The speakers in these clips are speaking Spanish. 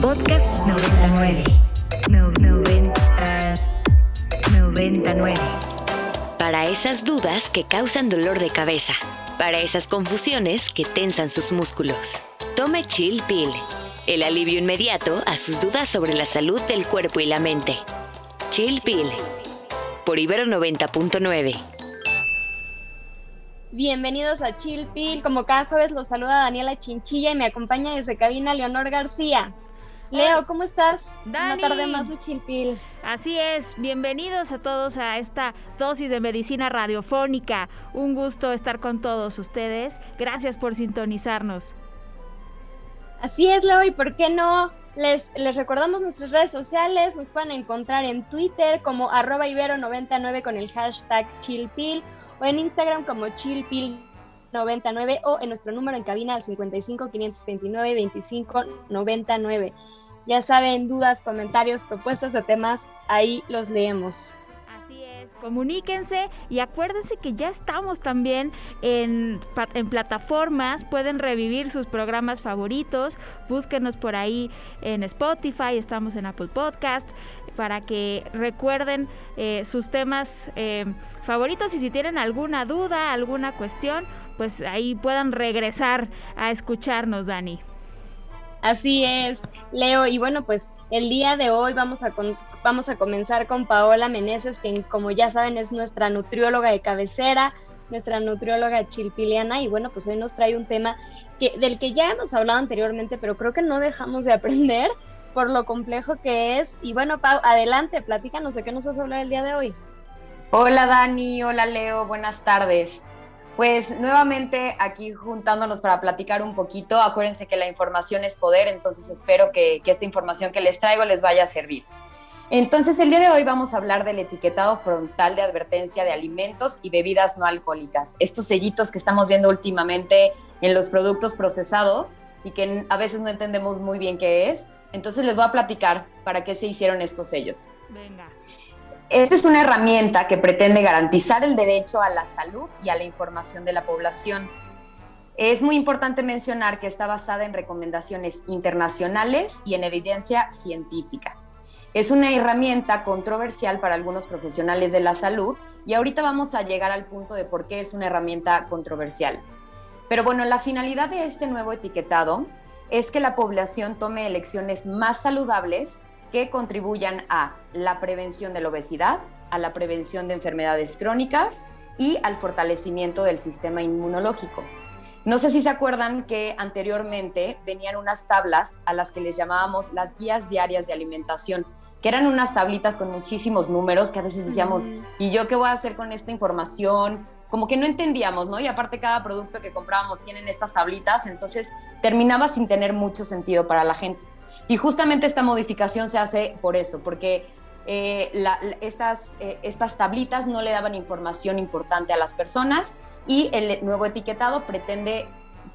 Podcast 99. No, 90, 99. Para esas dudas que causan dolor de cabeza. Para esas confusiones que tensan sus músculos. Tome Chill Pill. El alivio inmediato a sus dudas sobre la salud del cuerpo y la mente. Chill Pill. Por Ibero 90.9. Bienvenidos a Chill Pill. Como cada jueves los saluda Daniela Chinchilla y me acompaña desde cabina Leonor García. Leo, ¿cómo estás? Dani. Una tarde más de Chill Pill. Así es, bienvenidos a todos a esta dosis de medicina radiofónica. Un gusto estar con todos ustedes. Gracias por sintonizarnos. Así es, Leo, y por qué no, les, les recordamos nuestras redes sociales, nos pueden encontrar en Twitter como arroba ibero99 con el hashtag chillpill o en Instagram como chillpill99 o en nuestro número en cabina al 55 529 25 99. Ya saben, dudas, comentarios, propuestas de temas, ahí los leemos. Así es, comuníquense y acuérdense que ya estamos también en, en plataformas, pueden revivir sus programas favoritos, búsquenos por ahí en Spotify, estamos en Apple Podcast, para que recuerden eh, sus temas eh, favoritos y si tienen alguna duda, alguna cuestión, pues ahí puedan regresar a escucharnos, Dani. Así es, Leo. Y bueno, pues el día de hoy vamos a, con- vamos a comenzar con Paola Meneses, que como ya saben es nuestra nutrióloga de cabecera, nuestra nutrióloga chilpiliana. Y bueno, pues hoy nos trae un tema que, del que ya hemos hablado anteriormente, pero creo que no dejamos de aprender por lo complejo que es. Y bueno, Pau, adelante, platícanos de qué nos vas a hablar el día de hoy. Hola Dani, hola Leo, buenas tardes. Pues nuevamente aquí juntándonos para platicar un poquito. Acuérdense que la información es poder, entonces espero que, esta información que les traigo les vaya a servir. Entonces el día de hoy vamos a hablar del etiquetado frontal de advertencia de alimentos y bebidas no alcohólicas. Estos sellitos que estamos viendo últimamente en los productos procesados y que a veces no entendemos muy bien qué es. Entonces les voy a platicar para qué se hicieron estos sellos. Venga. Esta es una herramienta que pretende garantizar el derecho a la salud y a la información de la población. Es muy importante mencionar que está basada en recomendaciones internacionales y en evidencia científica. Es una herramienta controversial para algunos profesionales de la salud y ahorita vamos a llegar al punto de por qué es una herramienta controversial. Pero bueno, la finalidad de este nuevo etiquetado es que la población tome elecciones más saludables que contribuyan a la prevención de la obesidad, a la prevención de enfermedades crónicas y al fortalecimiento del sistema inmunológico. No sé si se acuerdan que anteriormente venían unas tablas a las que les llamábamos las guías diarias de alimentación, que eran unas tablitas con muchísimos números que a veces decíamos, ¿y yo qué voy a hacer con esta información? Como que no entendíamos, ¿no? Y aparte cada producto que comprábamos tienen estas tablitas, entonces terminaba sin tener mucho sentido para la gente. Y justamente esta modificación se hace por eso, porque eh, estas, eh, estas tablitas no le daban información importante a las personas y el nuevo etiquetado pretende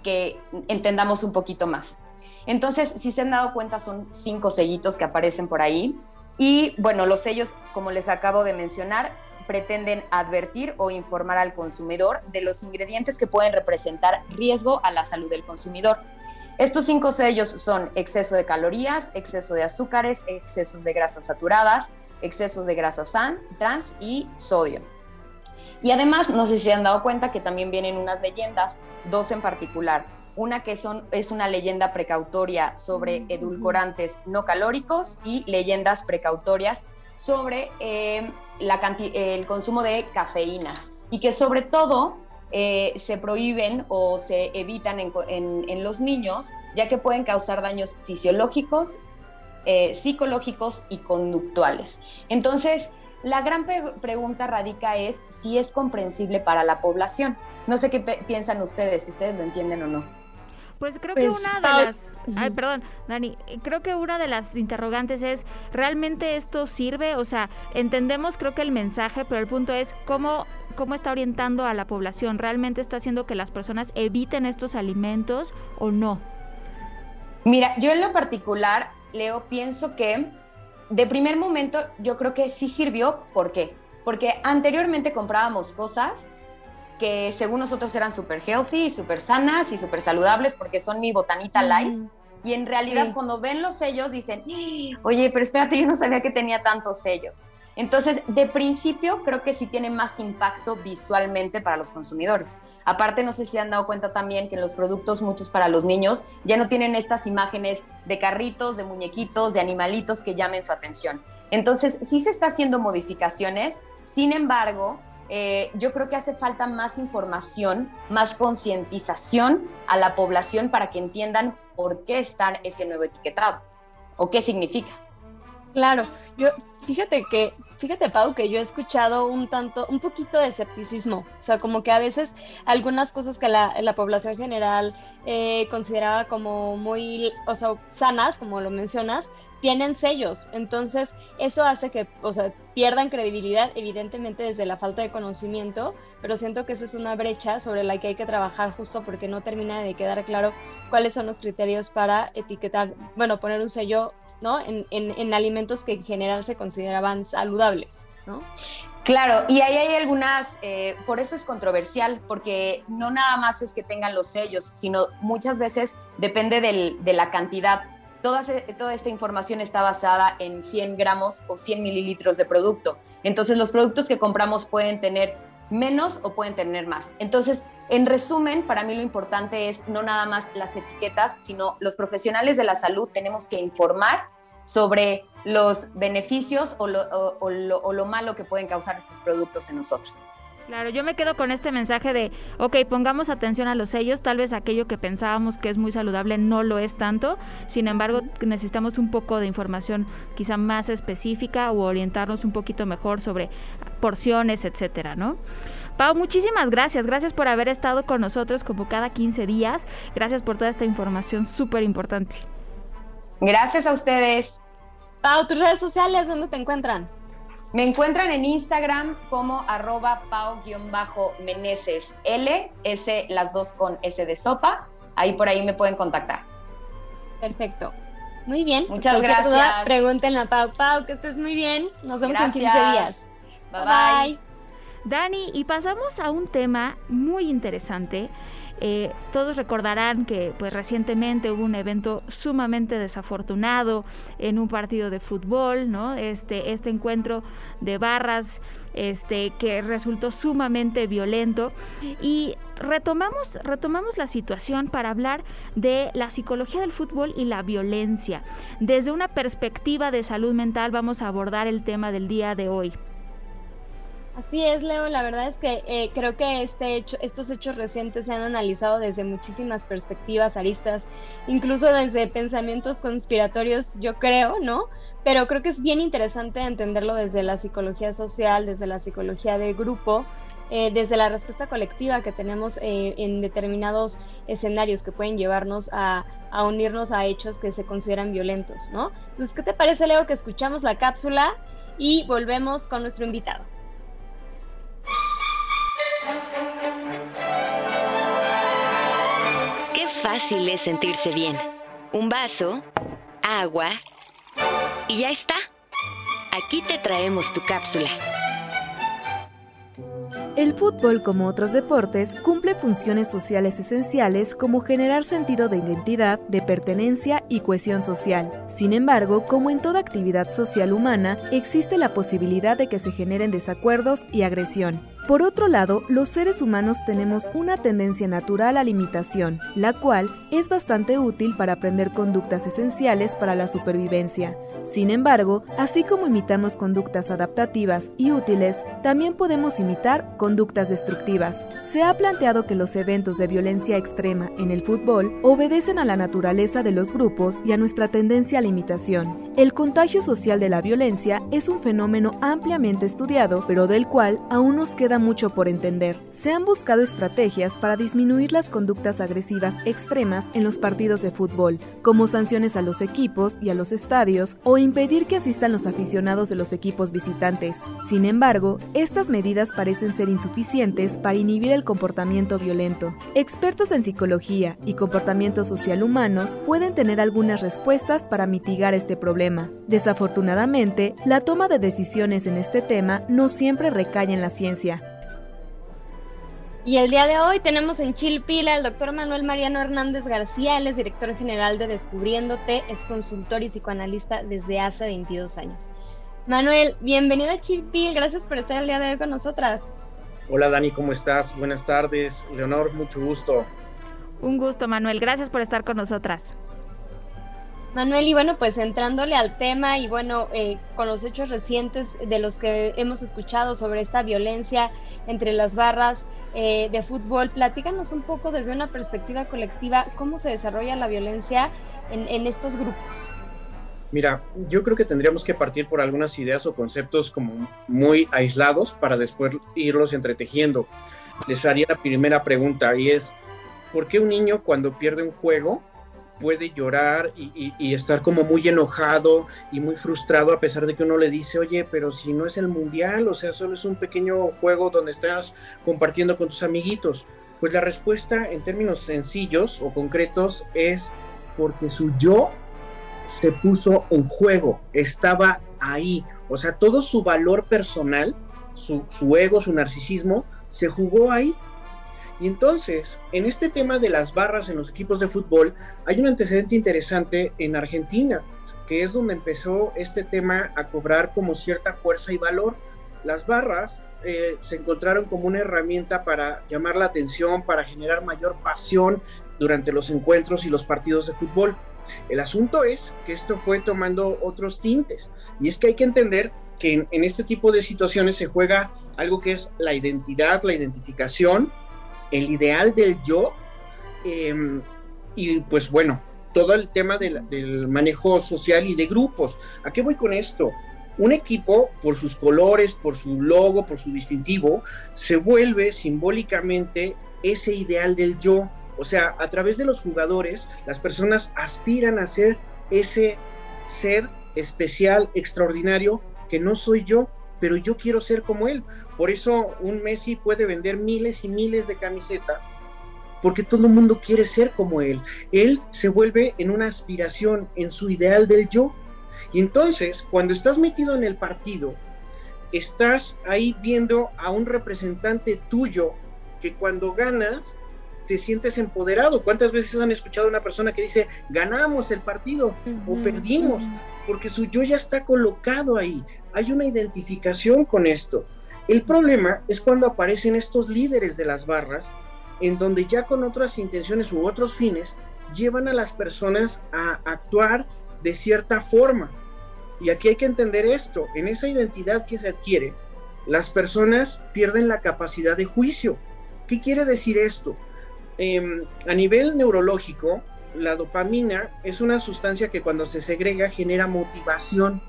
que entendamos un poquito más. Entonces, si se han dado cuenta, son cinco sellitos que aparecen por ahí. Y bueno, los sellos, como les acabo de mencionar, pretenden advertir o informar al consumidor de los ingredientes que pueden representar riesgo a la salud del consumidor. Estos cinco sellos son exceso de calorías, exceso de azúcares, excesos de grasas saturadas, excesos de grasas trans y sodio. Y además, no sé si se han dado cuenta que también vienen unas leyendas, dos en particular. Una que son, es una leyenda precautoria sobre edulcorantes no calóricos y leyendas precautorias sobre eh, la el consumo de cafeína. Y que sobre todo eh, se prohíben o se evitan en, co- en- en los niños, ya que pueden causar daños fisiológicos, eh, psicológicos y conductuales. Entonces, la gran pregunta radica es si es comprensible para la población. No sé qué piensan ustedes, si ustedes lo entienden o no. Pues creo Pues, que una Pau- de las... Ay, perdón, Dani. Creo que una de las interrogantes es, ¿realmente esto sirve? O sea, entendemos creo que el mensaje, pero el punto es cómo, cómo está orientando a la población. ¿Realmente está haciendo que las personas eviten estos alimentos o no? Mira, yo en lo particular, Leo, pienso que de primer momento yo creo que sí sirvió. ¿Por qué? Porque anteriormente comprábamos cosas que según nosotros eran súper healthy, súper sanas y súper saludables porque son mi botanita light. Y en realidad cuando ven los sellos dicen, oye, pero espérate, yo no sabía que tenía tantos sellos. Entonces, de principio, creo que sí tiene más impacto visualmente para los consumidores. Aparte, no sé si han dado cuenta también que en los productos, muchos para los niños, ya no tienen estas imágenes de carritos, de muñequitos, de animalitos que llamen su atención. Entonces, sí se está haciendo modificaciones, sin embargo, eh, yo creo que hace falta más información, más concientización a la población para que entiendan por qué está ese nuevo etiquetado o qué significa. Claro, yo fíjate que Fíjate, Pau, que yo he escuchado un tanto, un poquito de escepticismo. O sea, como que a veces algunas cosas que la, la población general eh, consideraba como muy, o sea, sanas, como lo mencionas, tienen sellos. Entonces, eso hace que, o sea, pierdan credibilidad, evidentemente desde la falta de conocimiento, pero siento que esa es una brecha sobre la que hay que trabajar justo porque no termina de quedar claro cuáles son los criterios para etiquetar, bueno, poner un sello ¿no? En, en, alimentos que en general se consideraban saludables, ¿no? Claro, y ahí hay algunas, eh, por eso es controversial, porque no nada más es que tengan los sellos, sino muchas veces depende del, de la cantidad. Toda, toda esta información está basada en 100 gramos o 100 mililitros de producto. Entonces los productos que compramos pueden tener menos o pueden tener más. Entonces, en resumen, para mí lo importante es no nada más las etiquetas, sino los profesionales de la salud tenemos que informar sobre los beneficios o lo, malo que pueden causar estos productos en nosotros. Claro, yo me quedo con este mensaje de, ok, pongamos atención a los sellos, tal vez aquello que pensábamos que es muy saludable no lo es tanto, sin embargo necesitamos un poco de información quizá más específica o orientarnos un poquito mejor sobre porciones, etcétera, ¿no? Pau, muchísimas gracias. Gracias por haber estado con nosotros como cada 15 días. Gracias por toda esta información súper importante. Gracias a ustedes. Pau, tus redes sociales, ¿dónde te encuentran? Me encuentran en Instagram como arroba pau-meneses L, S, las dos con S de sopa. Ahí por ahí me pueden contactar. Perfecto. Muy bien. Muchas gracias. pregúntenle a Pau. Pau, que estés muy bien. Nos vemos en 15 días. bye. bye. Dani, y pasamos a un tema muy interesante. Eh, todos recordarán que pues recientemente hubo un evento sumamente desafortunado en un partido de fútbol, ¿no? Este, este encuentro de barras este, que resultó sumamente violento. Y retomamos, retomamos la situación para hablar de la psicología del fútbol y la violencia. Desde una perspectiva de salud mental vamos a abordar el tema del día de hoy. Así es, Leo. La verdad es que eh, creo que este hecho, estos hechos recientes se han analizado desde muchísimas perspectivas, aristas, incluso desde pensamientos conspiratorios, yo creo, ¿no? Pero creo que es bien interesante entenderlo desde la psicología social, desde la psicología de grupo, eh, desde la respuesta colectiva que tenemos eh, en determinados escenarios que pueden llevarnos a, a unirnos a hechos que se consideran violentos, ¿no? Entonces, ¿qué te parece, Leo, que escuchamos la cápsula y volvemos con nuestro invitado? Fácil es sentirse bien. Un vaso, agua y ya está. Aquí te traemos tu cápsula. El fútbol, como otros deportes, cumple funciones sociales esenciales como generar sentido de identidad, de pertenencia y cohesión social. Sin embargo, como en toda actividad social humana, existe la posibilidad de que se generen desacuerdos y agresión. Por otro lado, los seres humanos tenemos una tendencia natural a la imitación, la cual es bastante útil para aprender conductas esenciales para la supervivencia. Sin embargo, así como imitamos conductas adaptativas y útiles, también podemos imitar conductas destructivas. Se ha planteado que los eventos de violencia extrema en el fútbol obedecen a la naturaleza de los grupos y a nuestra tendencia a la imitación. El contagio social de la violencia es un fenómeno ampliamente estudiado, pero del cual aún nos queda mucho por entender. Se han buscado estrategias para disminuir las conductas agresivas extremas en los partidos de fútbol, como sanciones a los equipos y a los estadios o impedir que asistan los aficionados de los equipos visitantes. Sin embargo, estas medidas parecen ser insuficientes para inhibir el comportamiento violento. Expertos en psicología y comportamiento social humanos pueden tener algunas respuestas para mitigar este problema. Desafortunadamente, la toma de decisiones en este tema no siempre recae en la ciencia. Y el día de hoy tenemos en Chilpila al doctor Manuel Mariano Hernández García, él es director general de Descubriéndote, es consultor y psicoanalista desde hace 22 años. Manuel, bienvenido a Chilpil, gracias por estar el día de hoy con nosotras. Hola Dani, ¿cómo estás? Buenas tardes. Leonor, mucho gusto. Un gusto, Manuel. Gracias por estar con nosotras. Manuel, y bueno, pues entrándole al tema y bueno, eh, con los hechos recientes de los que hemos escuchado sobre esta violencia entre las barras eh, de fútbol, platícanos un poco desde una perspectiva colectiva cómo se desarrolla la violencia en, en estos grupos. Mira, yo creo que tendríamos que partir por algunas ideas o conceptos como muy aislados para después irlos entretejiendo. Les haría la primera pregunta y es, ¿por qué un niño cuando pierde un juego puede llorar y, estar como muy enojado y muy frustrado a pesar de que uno le dice, oye, pero si no es el mundial, o sea, solo es un pequeño juego donde estás compartiendo con tus amiguitos. Pues la respuesta en términos sencillos o concretos es porque su yo se puso en juego, estaba ahí, o sea, todo su valor personal, su, su ego, su narcisismo, se jugó ahí y entonces, en este tema de las barras en los equipos de fútbol, hay un antecedente interesante en Argentina, que es donde empezó este tema a cobrar como cierta fuerza y valor. Las barras eh, se encontraron como una herramienta para llamar la atención, para generar mayor pasión durante los encuentros y los partidos de fútbol. El asunto es que esto fue tomando otros tintes, y es que hay que entender que en, en este tipo de situaciones se juega algo que es la identidad, la identificación, el ideal del yo em, y pues bueno, todo el tema del, manejo social y de grupos. ¿A qué voy con esto? Un equipo, por sus colores, por su logo, por su distintivo, se vuelve simbólicamente ese ideal del yo. O sea, a través de los jugadores, las personas aspiran a ser ese ser especial, extraordinario, que no soy yo, pero yo quiero ser como él. Por eso un Messi puede vender miles y miles de camisetas, porque todo el mundo quiere ser como él. Él se vuelve en una aspiración, en su ideal del yo. Y entonces, cuando estás metido en el partido, estás ahí viendo a un representante tuyo que cuando ganas te sientes empoderado. ¿Cuántas veces han escuchado a una persona que dice, ganamos el partido o perdimos? Porque su yo ya está colocado ahí. Hay una identificación con esto. El problema es cuando aparecen estos líderes de las barras, en donde ya con otras intenciones u otros fines llevan a las personas a actuar de cierta forma. Y aquí hay que entender esto, en esa identidad que se adquiere, las personas pierden la capacidad de juicio. ¿Qué quiere decir esto? Em, a nivel neurológico, la dopamina es una sustancia que cuando se segrega genera motivación.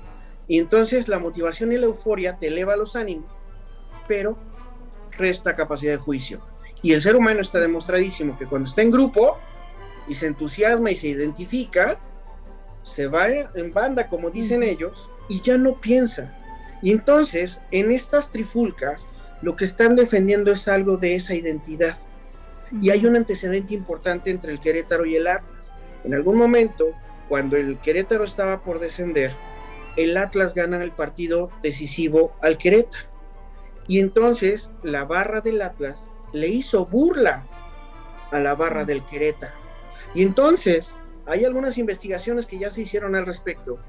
Y entonces la motivación y la euforia te eleva los ánimos pero resta capacidad de juicio. Y el ser humano está demostradísimo que cuando está en grupo y se entusiasma y se identifica, se va en banda, como dicen ellos, y ya no piensa. Y entonces, en estas trifulcas, lo que están defendiendo es algo de esa identidad. Y hay un antecedente importante entre el Querétaro y el Atlas. En algún momento, cuando el Querétaro estaba por descender, el Atlas gana el partido decisivo al Querétaro. Y entonces la barra del Atlas le hizo burla a la barra del Querétaro. Y entonces hay algunas investigaciones que ya se hicieron al respecto.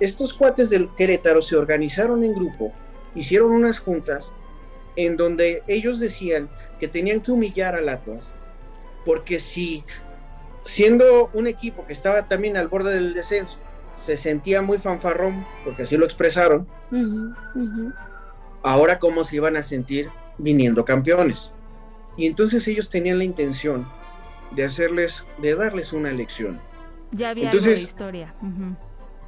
Estos cuates del Querétaro se organizaron en grupo, hicieron unas juntas en donde ellos decían que tenían que humillar al Atlas, porque si siendo un equipo que estaba también al borde del descenso, se sentía muy fanfarrón, porque así lo expresaron, ahora cómo se iban a sentir viniendo campeones. Y entonces ellos tenían la intención de hacerles, de darles una lección. Ya había entonces, historia.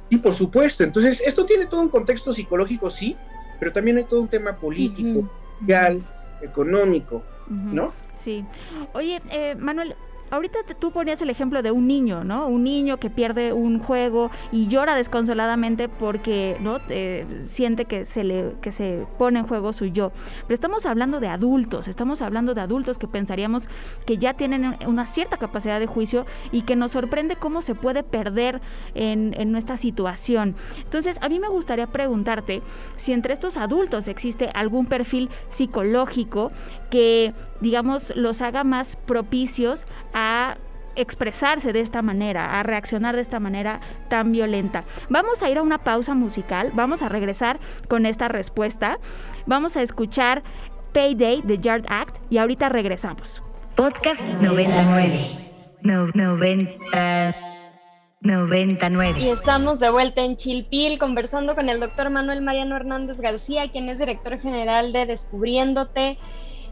Y por supuesto, entonces esto tiene todo un contexto psicológico, sí, pero también hay todo un tema político, social, económico, ¿no? Sí. Oye, eh, Manuel, ahorita tú ponías el ejemplo de un niño, ¿no? Un niño que pierde un juego y llora desconsoladamente porque no siente que se le que se pone en juego su yo. Pero estamos hablando de adultos, estamos hablando de adultos que pensaríamos que ya tienen una cierta capacidad de juicio y que nos sorprende cómo se puede perder en, en nuestra situación. Entonces, a mí me gustaría preguntarte si entre estos adultos existe algún perfil psicológico que digamos, los haga más propicios a expresarse de esta manera, a reaccionar de esta manera tan violenta. Vamos a ir a una pausa musical, vamos a regresar con esta respuesta, vamos a escuchar Payday de Yard Act y ahorita regresamos. Podcast 99. No, 90. 99. Y estamos de vuelta en Chilpil conversando con el doctor Manuel Mariano Hernández García, quien es director general de Descubriéndote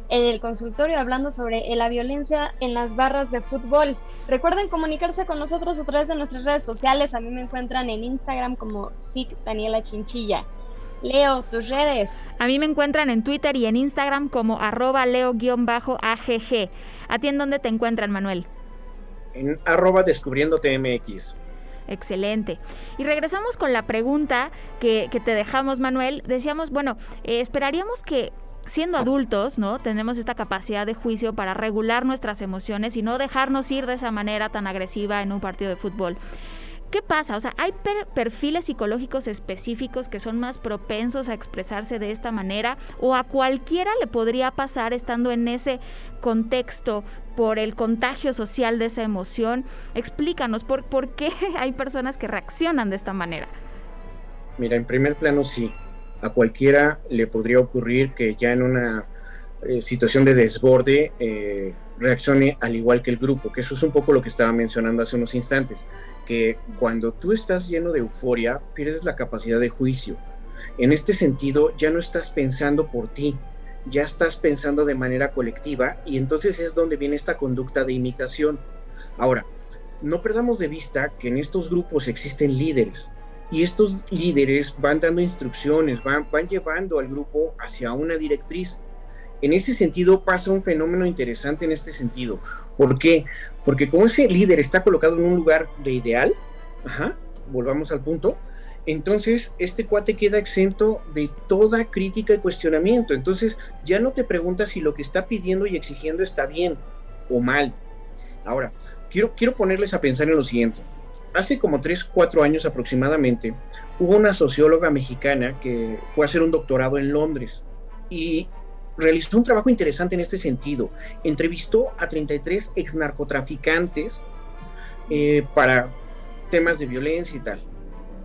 en el consultorio hablando sobre la violencia en las barras de fútbol. Recuerden comunicarse con nosotros a través de nuestras redes sociales. A mí me encuentran en Instagram como SIC Daniela Chinchilla. Leo, tus redes. A mí me encuentran en Twitter y en Instagram como arroba leo-agg. ¿A ti en dónde te encuentran, Manuel? En arroba descubriendo TMX. Excelente. Y regresamos con la pregunta que, que te dejamos, Manuel. Decíamos, bueno, eh, esperaríamos que siendo adultos, ¿no? Tenemos esta capacidad de juicio para regular nuestras emociones y no dejarnos ir de esa manera tan agresiva en un partido de fútbol. ¿Qué pasa? O sea, ¿hay perfiles psicológicos específicos que son más propensos a expresarse de esta manera? ¿O a cualquiera le podría pasar estando en ese contexto por el contagio social de esa emoción? Explícanos, ¿por, por qué hay personas que reaccionan de esta manera? Mira, en primer plano sí, a cualquiera le podría ocurrir que ya en una eh, situación de desborde eh, reaccione al igual que el grupo, que eso es un poco lo que estaba mencionando hace unos instantes, que cuando tú estás lleno de euforia, pierdes la capacidad de juicio. En este sentido, ya no estás pensando por ti, ya estás pensando de manera colectiva y entonces es donde viene esta conducta de imitación. Ahora, no perdamos de vista que en estos grupos existen líderes, y estos líderes van dando instrucciones, van, van llevando al grupo hacia una directriz. En ese sentido pasa un fenómeno interesante en este sentido. ¿Por qué? Porque como ese líder está colocado en un lugar de ideal, ajá, volvamos al punto, entonces este cuate queda exento de toda crítica y cuestionamiento. Entonces ya no te preguntas si lo que está pidiendo y exigiendo está bien o mal. Ahora, quiero, quiero ponerles a pensar en lo siguiente hace como 3, 4 años aproximadamente, hubo una socióloga mexicana que fue a hacer un doctorado en Londres y realizó un trabajo interesante en este sentido. Entrevistó a 33 ex narcotraficantes eh, para temas de violencia y tal.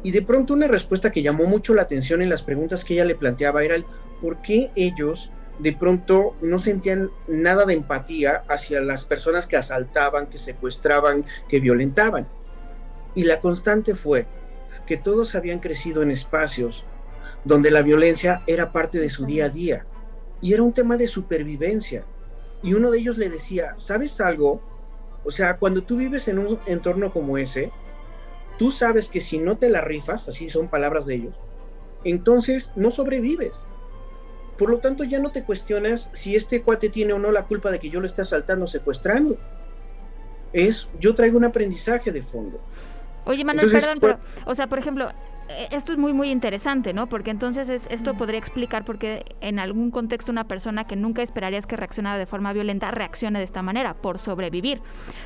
Y de pronto una respuesta que llamó mucho la atención en las preguntas que ella le planteaba era el por qué ellos de pronto no sentían nada de empatía hacia las personas que asaltaban, que secuestraban, que violentaban. Y la constante fue que todos habían crecido en espacios donde la violencia era parte de su día a día y era un tema de supervivencia. Y uno de ellos le decía, ¿sabes algo? O sea, cuando tú vives en un entorno como ese, tú sabes que si no te la rifas, así son palabras de ellos, entonces no sobrevives. Por lo tanto, ya no te cuestionas si este cuate tiene o no la culpa de que yo lo esté asaltando secuestrando. Es, yo traigo un aprendizaje de fondo. Oye, Manuel, perdón, pero, o sea, por ejemplo, eh, esto es muy, muy interesante, ¿no? Porque entonces es, esto podría explicar por qué en algún contexto una persona que nunca esperarías que reaccionara de forma violenta reaccione de esta manera, por sobrevivir.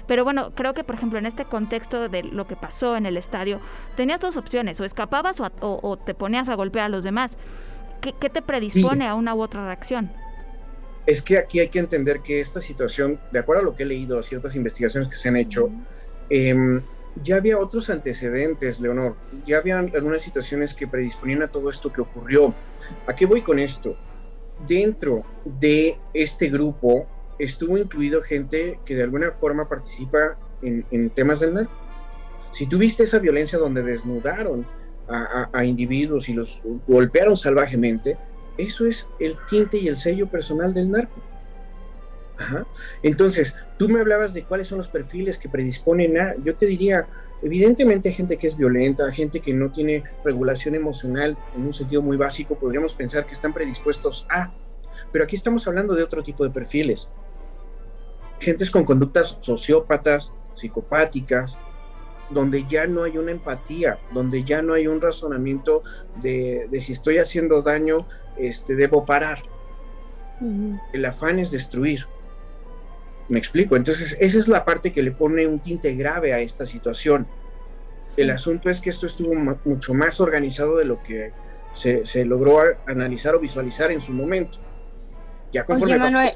Pero bueno, creo que, por ejemplo, en este contexto de lo que pasó en el estadio, tenías dos opciones, o escapabas o, te ponías a golpear a los demás. ¿Qué, te predispone a una u otra reacción? Es que aquí hay que entender que esta situación, de acuerdo a lo que he leído, a ciertas investigaciones que se han hecho, ya había otros antecedentes, Leonor. Ya había algunas situaciones que predisponían a todo esto que ocurrió. ¿A qué voy con esto? Dentro de este grupo estuvo incluido gente que de alguna forma participa en, temas del narco. Si tuviste esa violencia donde desnudaron a individuos y los golpearon salvajemente, eso es el tinte y el sello personal del narco. Entonces, tú me hablabas de cuáles son los perfiles que predisponen a, yo te diría, evidentemente gente que es violenta, gente que no tiene regulación emocional en un sentido muy básico, podríamos pensar que están predispuestos a, pero aquí estamos hablando de otro tipo de perfiles. Gentes con conductas sociópatas, psicopáticas, donde ya no hay una empatía, donde ya no hay un razonamiento de, si estoy haciendo daño, este, debo parar. El afán es destruir. Me explico. Entonces, esa es la parte que le pone un tinte grave a esta situación. El asunto es que esto estuvo mucho más organizado de lo que se, logró analizar o visualizar en su momento. Ya conforme Oye, Manuel,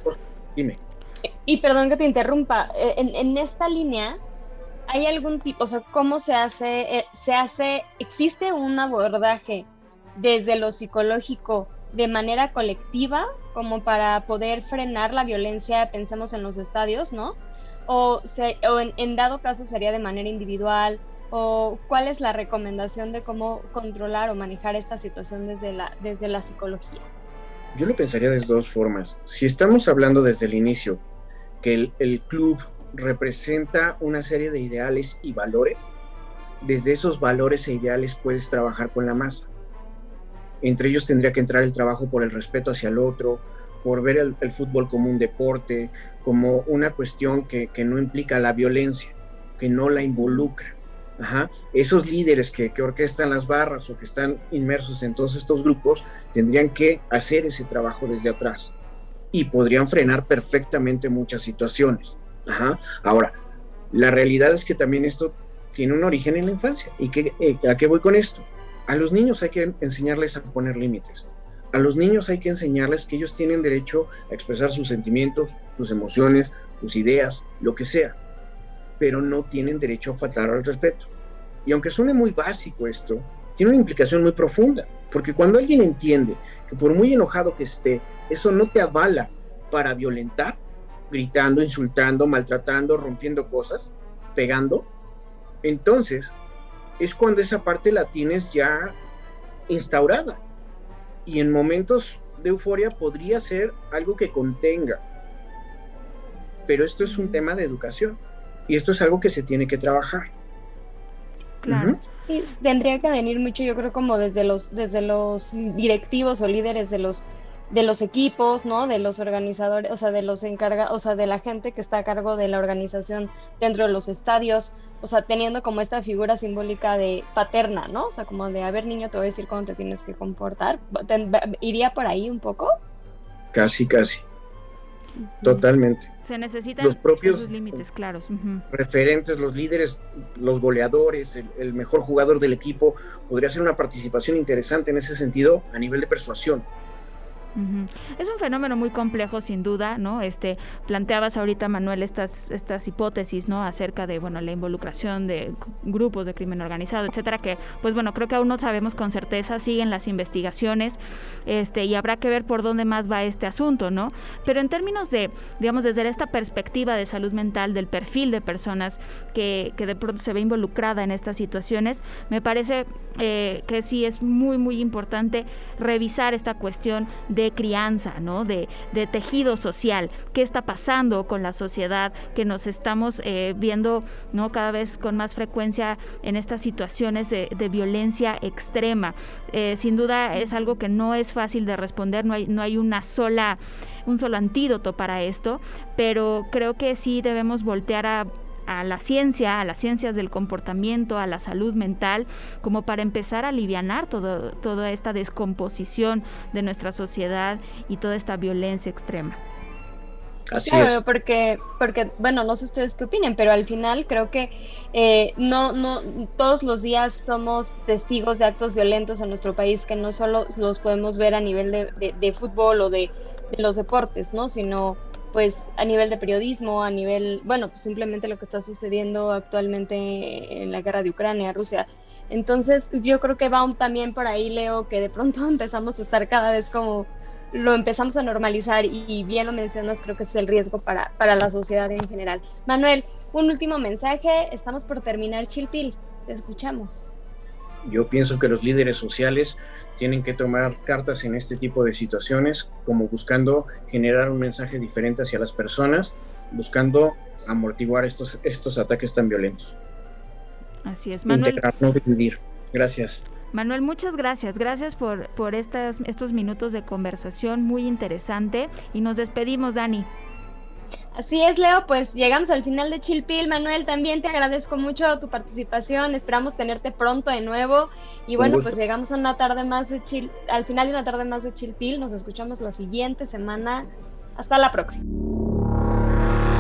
dime. y perdón que te interrumpa, eh, en, esta línea, ¿hay algún tipo, o sea, cómo se hace, eh, se hace, existe un abordaje desde lo psicológico de manera colectiva, como para poder frenar la violencia, pensemos en los estadios, ¿no? O, o en, dado caso sería de manera individual, o cuál es la recomendación de cómo controlar o manejar esta situación desde la, desde la psicología. Yo lo pensaría de dos formas. Si estamos hablando desde el inicio que el, el club representa una serie de ideales y valores, desde esos valores e ideales puedes trabajar con la masa entre ellos tendría que entrar el trabajo por el respeto hacia el otro, por ver el, fútbol como un deporte, como una cuestión que, no implica la violencia, que no la involucra. Esos líderes que, que, orquestan las barras o que están inmersos en todos estos grupos tendrían que hacer ese trabajo desde atrás y podrían frenar perfectamente muchas situaciones. Ahora, la realidad es que también esto tiene un origen en la infancia. ¿Y qué, eh, a qué voy con esto? A los niños hay que enseñarles a poner límites. A los niños hay que enseñarles que ellos tienen derecho a expresar sus sentimientos, sus emociones, sus ideas, lo que sea, pero no tienen derecho a faltar al respeto. Y aunque suene muy básico esto, tiene una implicación muy profunda, porque cuando alguien entiende que por muy enojado que esté, eso no te avala para violentar, gritando, insultando, maltratando, rompiendo cosas, pegando, entonces es cuando esa parte la tienes ya instaurada. Y en momentos de euforia podría ser algo que contenga. Pero esto es un tema de educación. Y esto es algo que se tiene que trabajar. Claro. tendría que venir mucho, yo creo, como desde los, desde los directivos o líderes de los de los equipos, ¿no? De los organizadores, o sea, de los encargados, o sea, de la gente que está a cargo de la organización dentro de los estadios, o sea, teniendo como esta figura simbólica de paterna, ¿no? O sea, como de, a ver, niño, te voy a decir cómo te tienes que comportar. ¿Iría por ahí un poco? Casi, casi. Totalmente. Se necesitan los propios límites claros. Referentes, los líderes, los goleadores, el, el, mejor jugador del equipo, podría ser una participación interesante en ese sentido a nivel de persuasión. Es un fenómeno muy complejo, sin duda, ¿no? Este, planteabas ahorita, Manuel, estas, estas hipótesis, ¿no? Acerca de, bueno, la involucración de grupos de crimen organizado, etcétera, que, pues bueno, creo que aún no sabemos con certeza, siguen las investigaciones, este, y habrá que ver por dónde más va este asunto, ¿no? Pero en términos de, digamos, desde esta perspectiva de salud mental, del perfil de personas que, que de pronto se ve involucrada en estas situaciones, me parece eh, que sí es muy, muy importante revisar esta cuestión de crianza, ¿no? De, tejido social, qué está pasando con la sociedad, que nos estamos eh, viendo ¿no? cada vez con más frecuencia en estas situaciones de, violencia extrema. Eh, sin duda es algo que no es fácil de responder, no hay, no hay una sola, un solo antídoto para esto, pero creo que sí debemos voltear a a la ciencia, a las ciencias del comportamiento, a la salud mental, como para empezar a aliviar todo, toda esta descomposición de nuestra sociedad y toda esta violencia extrema. Así claro, porque, porque, bueno, no sé ustedes qué opinen, pero al final creo que eh, no, no, todos los días somos testigos de actos violentos en nuestro país que no solo los podemos ver a nivel de, de, fútbol o de, de, los deportes, ¿no? Sino pues a nivel de periodismo, a nivel, bueno, pues simplemente lo que está sucediendo actualmente en la guerra de Ucrania, Rusia. Entonces yo creo que va también por ahí, Leo, que de pronto empezamos a estar cada vez como lo empezamos a normalizar y bien lo mencionas, creo que es el riesgo para, para la sociedad en general. Manuel, un último mensaje, estamos por terminar Chilpil, te escuchamos. Yo pienso que los líderes sociales tienen que tomar cartas en este tipo de situaciones, como buscando generar un mensaje diferente hacia las personas, buscando amortiguar estos, estos ataques tan violentos. Así es, Manuel. Integrar, no dividir. Gracias. Manuel, muchas gracias. Gracias por, por estas, estos minutos de conversación muy interesante. Y nos despedimos, Dani. Así es, Leo, pues llegamos al final de Chilpil. Manuel, también te agradezco mucho tu participación. Esperamos tenerte pronto de nuevo. Y bueno, pues llegamos a una tarde más de Chil, al final de una tarde más de Chilpil. Nos escuchamos la siguiente semana. Hasta la próxima.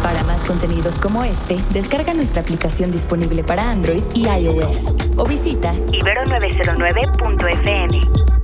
Para más contenidos como este, descarga nuestra aplicación disponible para Android y iOS o visita ibero909.fm.